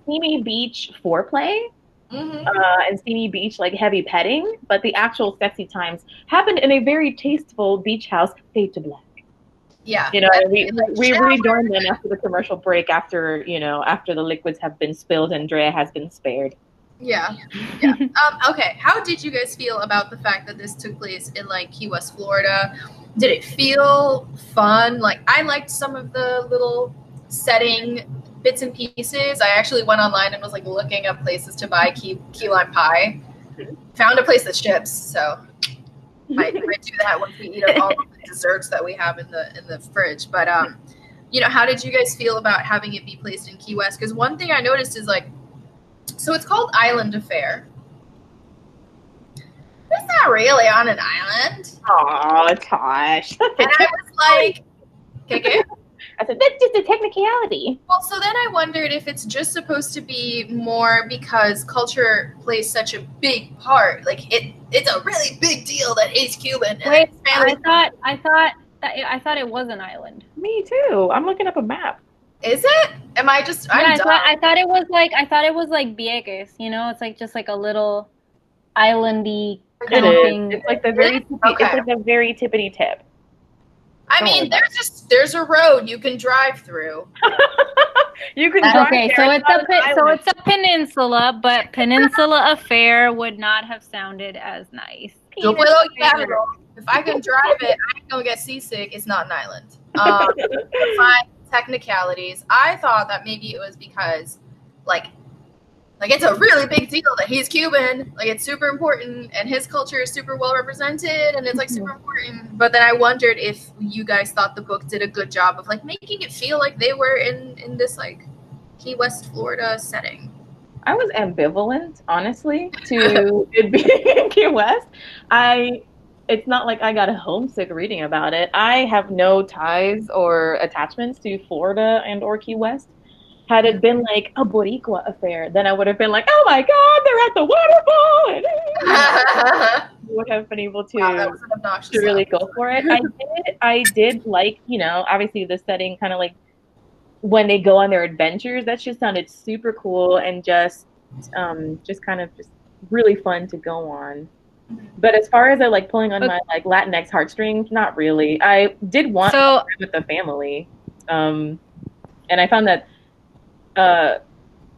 steamy beach foreplay. Mm-hmm. Uh, and steamy beach like heavy petting, but the actual sexy times happened in a very tasteful beach house, fade to black. Yeah, you know, we we rejoined them after the commercial break, after you know, after the liquids have been spilled and Drea has been spared. Yeah. Yeah. um, okay. How did you guys feel about the fact that this took place in like Key West, Florida? Did it feel fun? Like I liked some of the little setting bits and pieces. I actually went online and was like looking up places to buy key key lime pie. Found a place that ships, so I might do that once we eat up all the desserts that we have in the in the fridge. But um, you know, how did you guys feel about having it be placed in Key West? Because one thing I noticed is like so it's called Island Affair. It's not really on an island. Oh, Tosh. and I was like, okay, I said, that's just a technicality. Well, so then I wondered if it's just supposed to be more because culture plays such a big part. Like it, it's a really big deal that he's Cuban. Wait, I thought, I thought, that, I thought it was an island. Me too. I'm looking up a map. Is it? Am I just? I'm yeah, I thought, I thought it was like I thought it was like Vieques. You know, it's like just like a little islandy kind it of thing. It's like the very tippy, okay. it's like the very tippity tip. I mean, there's just there's a road you can drive through. you can drive Okay, so it's a so it's a peninsula, but Peninsula Affair would not have sounded as nice. If I can drive it, I ain't gonna get seasick. It's not an island. Um, fine technicalities. I thought that maybe it was because, like, like it's a really big deal that he's Cuban. Like it's super important, and his culture is super well represented, and it's like super mm-hmm. important. But then I wondered if you guys thought the book did a good job of like making it feel like they were in in this like Key West, Florida setting. I was ambivalent, honestly, to it being in Key West. I it's not like I got a homesick reading about it. I have no ties or attachments to Florida and or Key West. Had it been like a Boricua affair, then I would have been like, "Oh my God, they're at the waterfall!" would have been able to wow, to really go for it. I did. I did like, you know, obviously the setting, kind of like when they go on their adventures. That just sounded super cool and just, um, just kind of just really fun to go on. But as far as I like pulling on okay. my like Latinx heartstrings, not really. I did want so, to with the family, um, and I found that uh,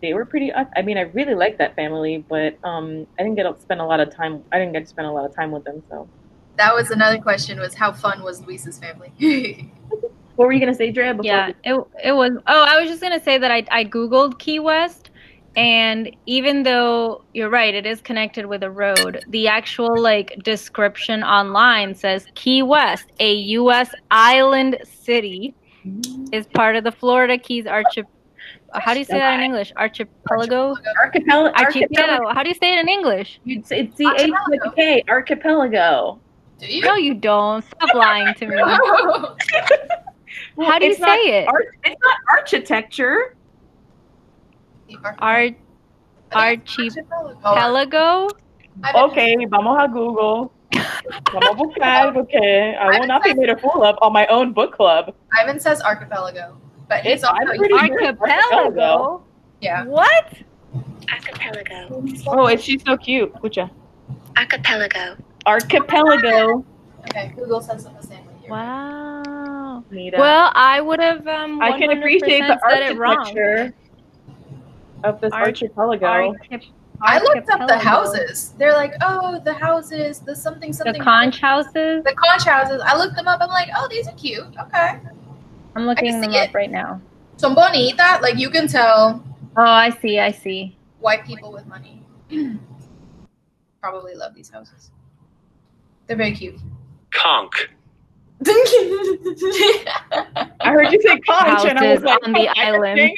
they were pretty. I mean, I really liked that family, but um, I didn't get to spend a lot of time. I didn't get to spend a lot of time with them. So that was another question: was how fun was Luis's family? what were you gonna say, Drea? Yeah, it it was. Oh, I was just gonna say that I I googled Key West and even though you're right, it is connected with a road, the actual like description online says Key West, a U.S. island city, is part of the Florida Keys archipelago. How do you say that in English? Archipelago? Archipelago. Archipelago. How do you say it in English? It's, it's the H with the K. Archipelago. Do you? No, you don't. Stop lying to me. well, How do you say it? Art, it's not architecture. Arch- Ar- I think it's archipelago. archipelago. I bet- Okay, vamos a Google. Vamos a buscar porque I will not be made a fool of on my own book club. Ivan says archipelago, but he's It's also I'm pretty sure it's Archipelago. yeah. What? Archipelago. Oh, and she's so cute. Escucha. Archipelago. Archipelago. Okay, Google says it the same way here. Wow. Nita. Well, I would have um. I can appreciate the 100% said it wrong. architecture of this Arch- archipelago. Archip- I looked up the houses. They're like, oh, the houses, the something something. The conch houses. The conch houses. I looked them up. I'm like, oh, these are cute. Okay. I'm looking can them see up it. right now. Son bonita. Like you can tell Oh, I see. I see. white people with money probably love these houses. They're very cute. Conk. I heard you say conch, and I was like, on the "Oh, island."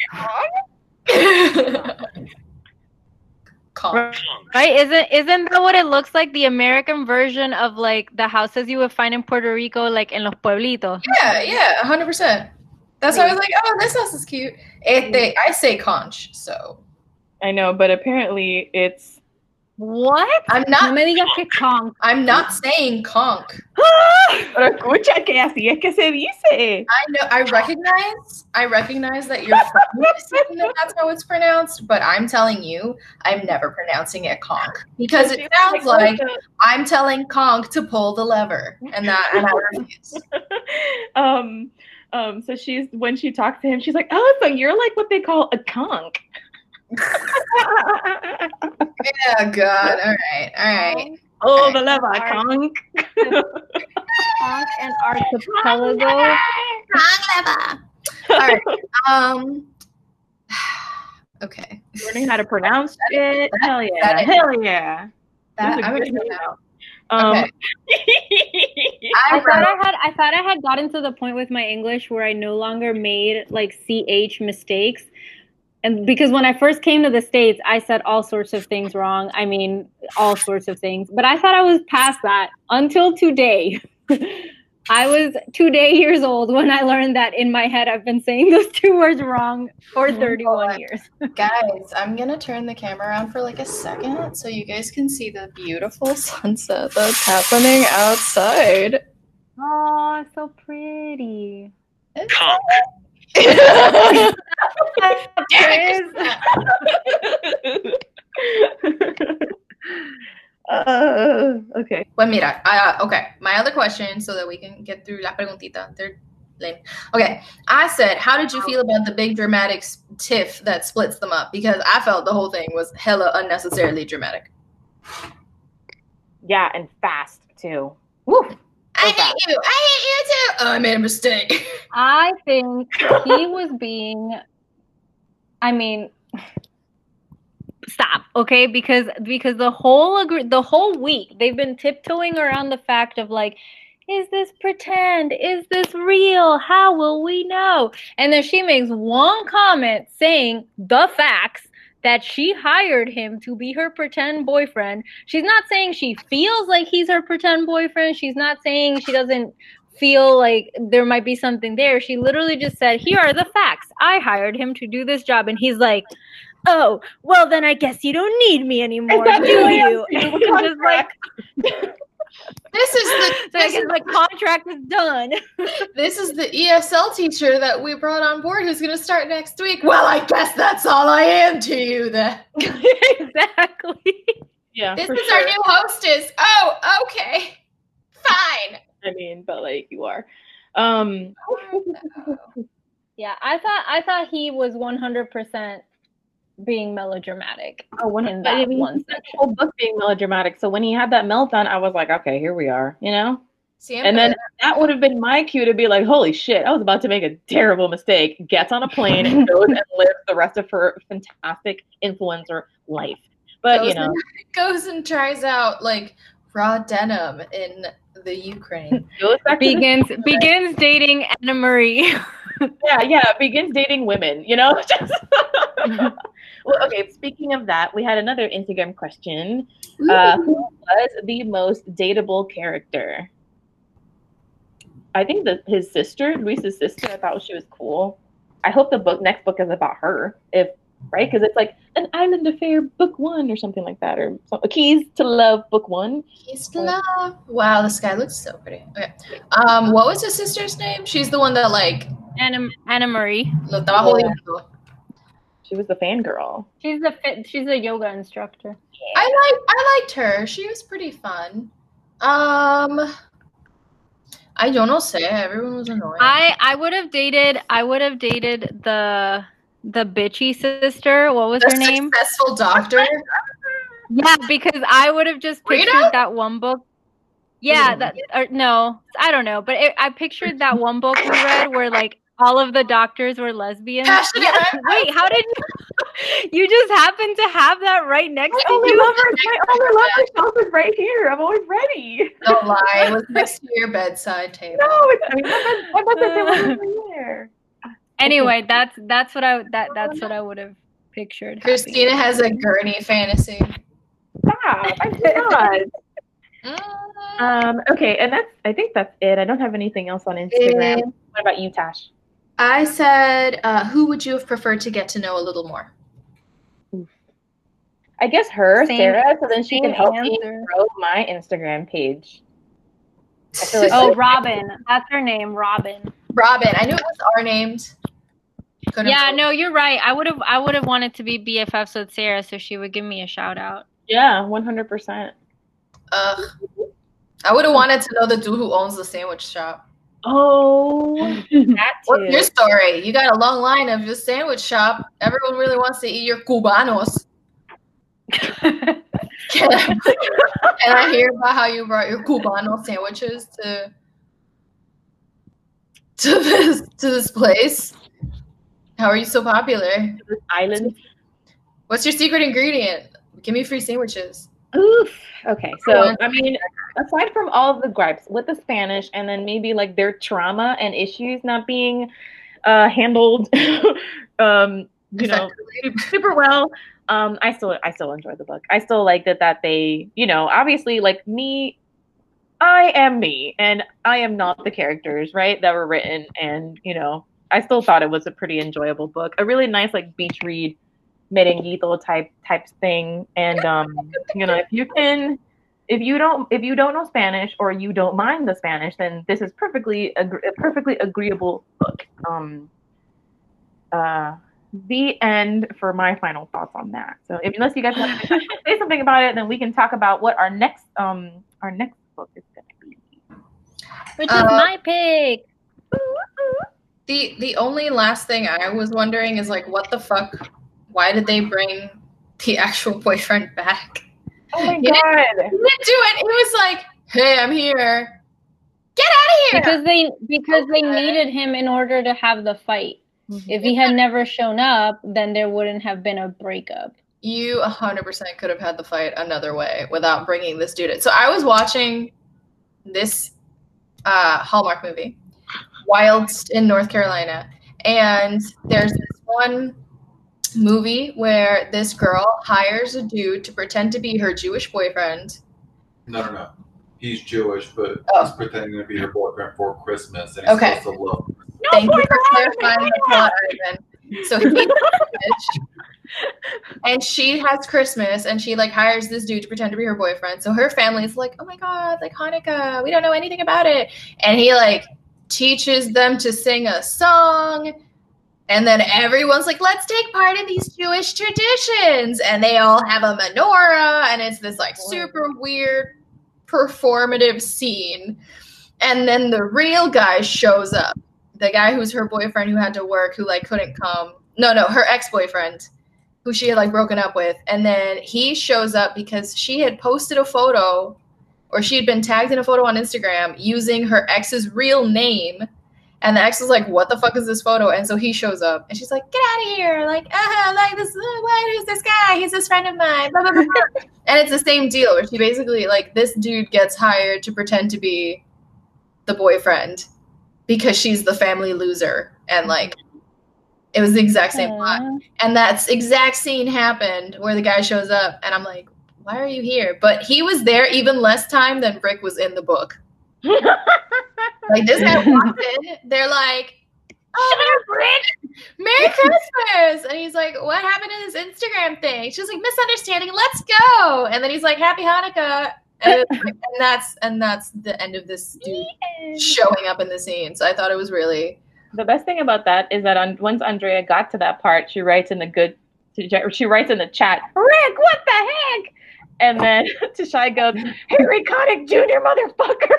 think it's wrong." Conch. Right? Isn't isn't that what it looks like? The American version of like the houses you would find in Puerto Rico, like in los pueblitos. Yeah, yeah, hundred percent. That's why I was like, oh, this house is cute. Este, I say conch, so I know, but apparently it's. What? I'm not. No me digas que conch. I'm not saying conch. Pero escucha que así es que se dice. I know. I recognize. I recognize that you're saying that that's how it's pronounced, but I'm telling you, I'm never pronouncing it conch because it sounds like I'm telling conch to pull the lever, and that and I refuse. um, um. So she's when she talks to him, she's like, "Oh, so you're like what they call a conch." Yeah, God. All right, all right. oh, the lever, conch. Conch and archipelago. All right. Um. Okay. Learning how to pronounce it. Hell yeah! that is- Hell yeah! That, This is a I'm good gonna do Um, Okay. I I thought I had I thought I had gotten to the point with my English where I no longer made like ch mistakes. And because when I first came to the States, I said all sorts of things wrong. I mean, all sorts of things. But I thought I was past that until today. I was today years old when I learned that in my head I've been saying those two words wrong for 31 years. guys, I'm gonna turn the camera around for like a second so you guys can see the beautiful sunset that's happening outside. Oh, so pretty. Conch. Uh, okay. Pues mira, uh, okay, my other question so that we can get through la preguntita. They're lame. Okay, I said, how did you feel about the big dramatic tiff that splits them up? Because I felt the whole thing was hella unnecessarily dramatic. Yeah, and fast too. Woo. I hate you. I hate you too. Oh, I made a mistake. I think he was being I mean stop, okay? Because because the whole agree- the whole week they've been tiptoeing around the fact of like is this pretend? Is this real? How will we know? And then she makes one comment saying the facts that she hired him to be her pretend boyfriend. She's not saying she feels like he's her pretend boyfriend. She's not saying she doesn't feel like there might be something there. She literally just said, Here are the facts. I hired him to do this job. And he's like, Oh, well, then I guess you don't need me anymore, do you? And just like, this is the this guess is, the contract is done. this is the ESL teacher that we brought on board who's going to start next week. Well, I guess that's all I am to you then. exactly. Yeah, This is sure. our new hostess. Oh, okay. Fine. I mean, but like you are. Um, Yeah, I thought I thought he was 100% being melodramatic. oh, when In but I that mean, one the section. whole book being melodramatic. So when he had that meltdown, I was like, okay, here we are. You know. See, I'm And then good. that would have been my cue to be like, holy shit, I was about to make a terrible mistake. Gets on a plane and goes and lives the rest of her fantastic influencer life. But you Goes know, goes and tries out like raw denim in the Ukraine. goes back to the- Begins begins dating Anna Marie. yeah, yeah, begins dating women, you know? Just- well, okay, speaking of that, we had another Instagram question. Uh, who was the most dateable character? I think that his sister, Luis's sister, I thought she was cool. I hope the book next book is about her. If right? Because it's like an Island Affair book one or something like that, or some, Keys to Love book one. Keys to love. Wow, this guy looks so pretty. Okay. Um, what was his sister's name? She's the one that like Anna Anna Marie. lo estaba jodiendo. She was the fangirl. She's a fit. She's a yoga instructor. I like I liked her. She was pretty fun. Um I don't know say everyone was annoying. I I would have dated. I would have dated the the bitchy sister. What was the her name? successful doctor. Yeah, because I would have just Rita? pictured that one book. Yeah, Mm. that or no, I don't know, but it, I pictured that one book we read where like all of the doctors were lesbians. Passionate Yeah, Wait, how did you? You just happened to have that right next I to only you. love her- my other lover shelf is right here. I'm always ready. Don't lie. It was next to your bedside table. No, it's I mean, my my book is over here. Anyway, that's that's what I that that's what I would have pictured. Christina has a gurney fantasy. Stop! I'm not. Mm. Um, okay, and that's I think that's it. I don't have anything else on Instagram. What about you, Tash? I said, uh, who would you have preferred to get to know a little more? I guess her, Same- Sarah, so then she can help me answer. grow my Instagram page. Like- Oh, Robin, that's her name, Robin. Robin. I knew it was our named. Couldn't Yeah, remember. no, you're right. I would have I would have wanted to be BFFs with Sarah, so she would give me a shout out. Yeah, one hundred percent. Ugh. I would have wanted to know the dude who owns the sandwich shop. Oh, that What's your story? You got a long line of your sandwich shop. Everyone really wants to eat your cubanos. Can I, can I hear about how you brought your cubano sandwiches to to this to this place? How are you so popular? Island. What's your secret ingredient? Give me free sandwiches. Oof. Okay, so. I mean, aside from all the gripes with the Spanish, and then maybe like their trauma and issues not being uh, handled, um, you know, super well. Um, I still I still enjoy the book. I still like that that they, you know, obviously like me, I am me and I am not the characters, right, that were written and, you know, I still thought it was a pretty enjoyable book. A really nice like beach read merenguito type type thing. And um, you know, if you can if you don't if you don't know Spanish or you don't mind the Spanish, then this is perfectly agre- a perfectly agreeable book. Um, uh, the end for my final thoughts on that. So, if, unless you guys want to say something about it, then we can talk about what our next um our next book is going to be. Which Uh, is my pick. The the only last thing I was wondering is like, what the fuck? Why did they bring the actual boyfriend back? Oh my He didn't- god! He didn't do it. He was like, "Hey, I'm here. Get out of here!" Because they because they needed him in order to have the fight. If he had never shown up, then there wouldn't have been a breakup. you 100% could have had the fight another way without bringing this dude in. So I was watching this uh, Hallmark movie, Whilst in North Carolina, and there's this one movie where this girl hires a dude to pretend to be her Jewish boyfriend. No, no, no. He's Jewish, but Oh. he's pretending to be her boyfriend for Christmas, and he's Okay. supposed to love. her. Thank you for clarifying the plot, Ivan. So he's Jewish, and she has Christmas, and she like hires this dude to pretend to be her boyfriend. So her family's like, "Oh my god, like Hanukkah, we don't know anything about it," and he like teaches them to sing a song. And then everyone's like, let's take part in these Jewish traditions. And they all have a menorah, and it's this like super weird performative scene. And then the real guy shows up. The guy who's her boyfriend who had to work, who like couldn't come. No, no, her ex-boyfriend, who she had like broken up with. And then he shows up because she had posted a photo or she had been tagged in a photo on Instagram using her ex's real name. And the ex was like, "What the fuck is this photo?" And so he shows up, and she's like, "Get out of here! Like, ah, like this. Uh, what is this guy? He's this friend of mine." Blah, blah, blah, and it's the same deal where she basically like this dude gets hired to pretend to be the boyfriend because she's the family loser, and like it was the exact same plot. And that exact scene happened where the guy shows up, and I'm like, "Why are you here?" But he was there even less time than Brick was in the book. Like this guy walked in, they're like, Oh! Merry Christmas! And he's like, What happened to this Instagram thing? She's like, Misunderstanding, let's go. And then he's like, Happy Hanukkah. And, like- and that's and that's the end of this dude showing up in the scene. So I thought it was really The best thing about that is that on, once Andrea got to that part, she writes in the good, she writes in the chat, Rick, what the heck? And then Tashai goes, Harry Connick Jr. motherfucker.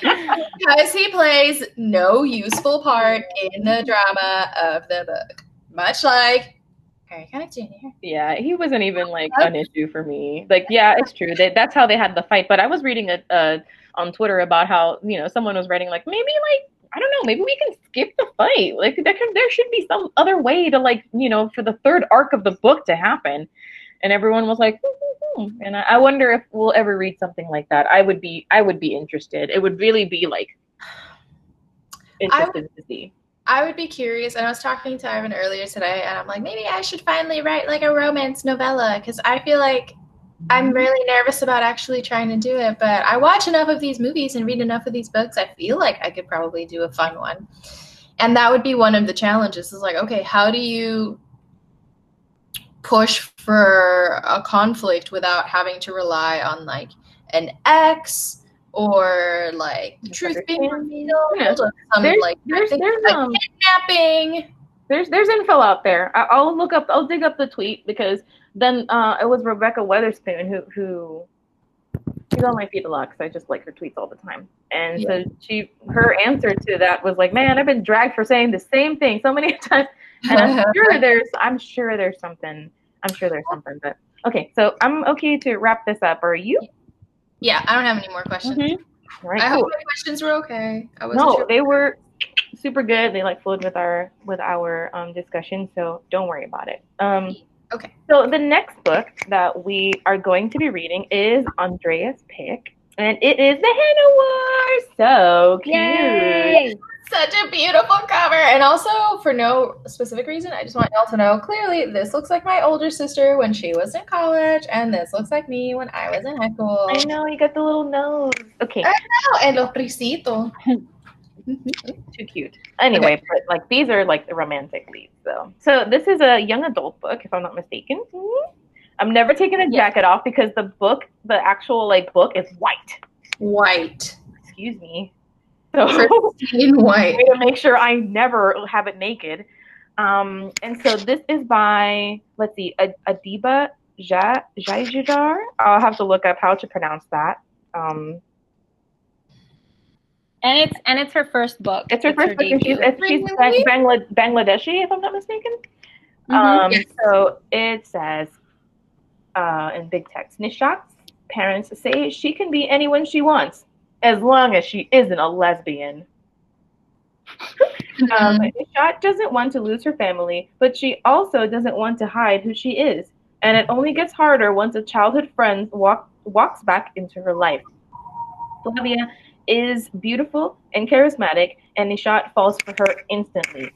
because he plays no useful part in the drama of the book. Much like Harry Connick Jr. yeah, he wasn't even like an issue for me. Like, yeah, it's true. They, that's how they had the fight. But I was reading a, a on Twitter about how you know someone was writing like maybe like I don't know maybe we can skip the fight. Like there can, there should be some other way to like you know for the third arc of the book to happen. And everyone was like, hmm, hmm, hmm. and I, I wonder if we'll ever read something like that. I would be I would be interested. It would really be like interested to see. I would be curious, and I was talking to Ivan earlier today, and I'm like, maybe I should finally write like a romance novella because I feel like I'm really nervous about actually trying to do it. But I watch enough of these movies and read enough of these books, I feel like I could probably do a fun one. And that would be one of the challenges is like, okay, how do you push for a conflict without having to rely on like an ex or like the truth being revealed Yeah. some There's- like there's- there's, like, um, kidnapping. there's there's info out there. I, I'll look up. I'll dig up the tweet because then uh, it was Rebekah Weatherspoon who who she's on my feed a lot because I just like her tweets all the time. And so she her answer to that was like, "Man, I've been dragged for saying the same thing so many times." And I'm sure there's I'm sure there's something. I'm sure there's something. But okay, so I'm okay to wrap this up. Are you? Yeah, I don't have any more questions. Mhm. All right, I cool. hope my questions were okay. I wasn't No, sure. they were super good. They like flowed with our with our um, discussion, so don't worry about it. Um, Okay. So the next book that we are going to be reading is Andrea's pick, and it is the Henna War. So cute. Yay! Such a beautiful cover. And also, for no specific reason, I just want y'all to know clearly this looks like my older sister when she was in college, and this looks like me when I was in high school. I know you got the little nose. Okay, Oh, and los prisitos. too cute. Anyway, but like these are like the romantic leads, though. So this is a young adult book, if I'm not mistaken. I'm never taking the Yeah. jacket off because the book, the actual like book, is white. White. excuse me. So Pristine white. to make sure I never have it naked. Um, and so this is by let's see, Adiba Ja- Jaijidar. I'll have to look up how to pronounce that. Um, And it's and it's her first book. it's her first book, and she's, it's, she's Really? Bang- Bangla- Bangladeshi, if I'm not mistaken. Mhm. Um, Yes. So it says uh, in big text Nishat's parents say she can be anyone she wants as long as she isn't a lesbian. Um, Nishat doesn't want to lose her family, but she also doesn't want to hide who she is. And it only gets harder once a childhood friend walk, walks back into her life. Flavia is beautiful and charismatic, and Nishat falls for her instantly.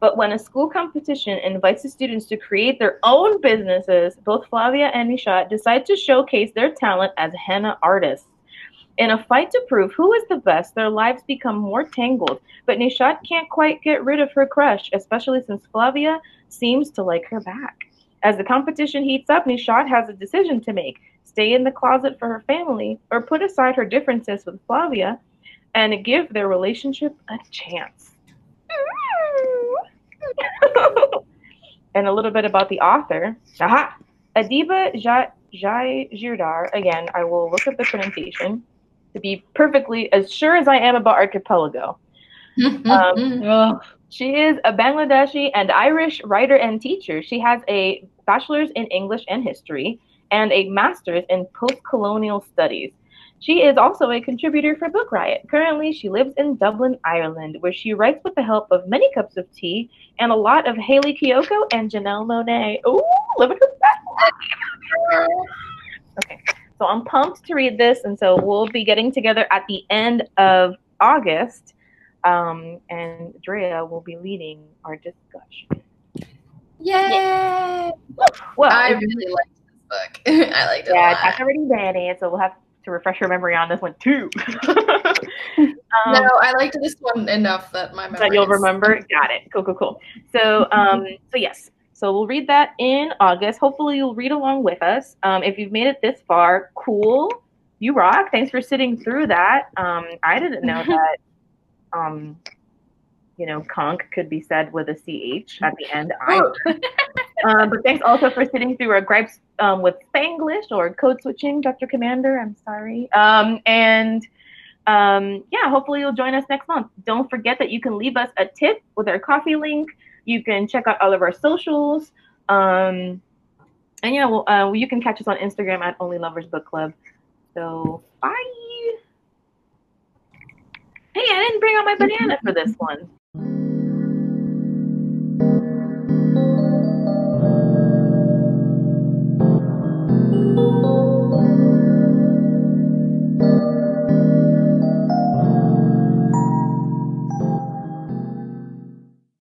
But when a school competition invites the students to create their own businesses, both Flavia and Nishat decide to showcase their talent as henna artists. In a fight to prove who is the best, their lives become more tangled, but Nishat can't quite get rid of her crush, especially since Flavia seems to like her back. As the competition heats up, Nishat has a decision to make stay in the closet for her family or put aside her differences with Flavia and give their relationship a chance. and a little bit about the author. Aha! Adiba Jaigirdar. Again, I will look up the pronunciation to be perfectly as sure as I am about archipelago. Um. She is a Bangladeshi and Irish writer and teacher. She has a bachelor's in English and history and a master's in post-colonial studies. She is also a contributor for Book Riot. Currently, she lives in Dublin, Ireland, where she writes with the help of many cups of tea and a lot of Hayley Kiyoko and Janelle Monáe. Ooh, living her best. Okay, so I'm pumped to read this, and so we'll be getting together at the end of August, um, and Drea will be leading our discussion. Yay! Well, I really liked this book. I liked it yeah, a. I've already read it, so we'll have to refresh your memory on this one too. Um, no, I liked this one enough that my memory that you'll is- remember. Got it. Cool, cool, cool. So, um, so yes. So we'll read that in August. Hopefully, you'll read along with us. Um, if you've made it this far, cool. You rock. Thanks for sitting through that. Um, I didn't know that. Um, you know, conch could be said with a ch at the end. I um, but thanks also for sitting through our gripes um, with Spanglish or code switching, Dr. Commander. I'm sorry. Um, and um, yeah, hopefully you'll join us next month. Don't forget that you can leave us a tip with our Ko-fi link. You can check out all of our socials. Um, and yeah, well, uh, you can catch us on Instagram at Only Lovers Book Club. So bye. Hey, I didn't bring out my banana for this one.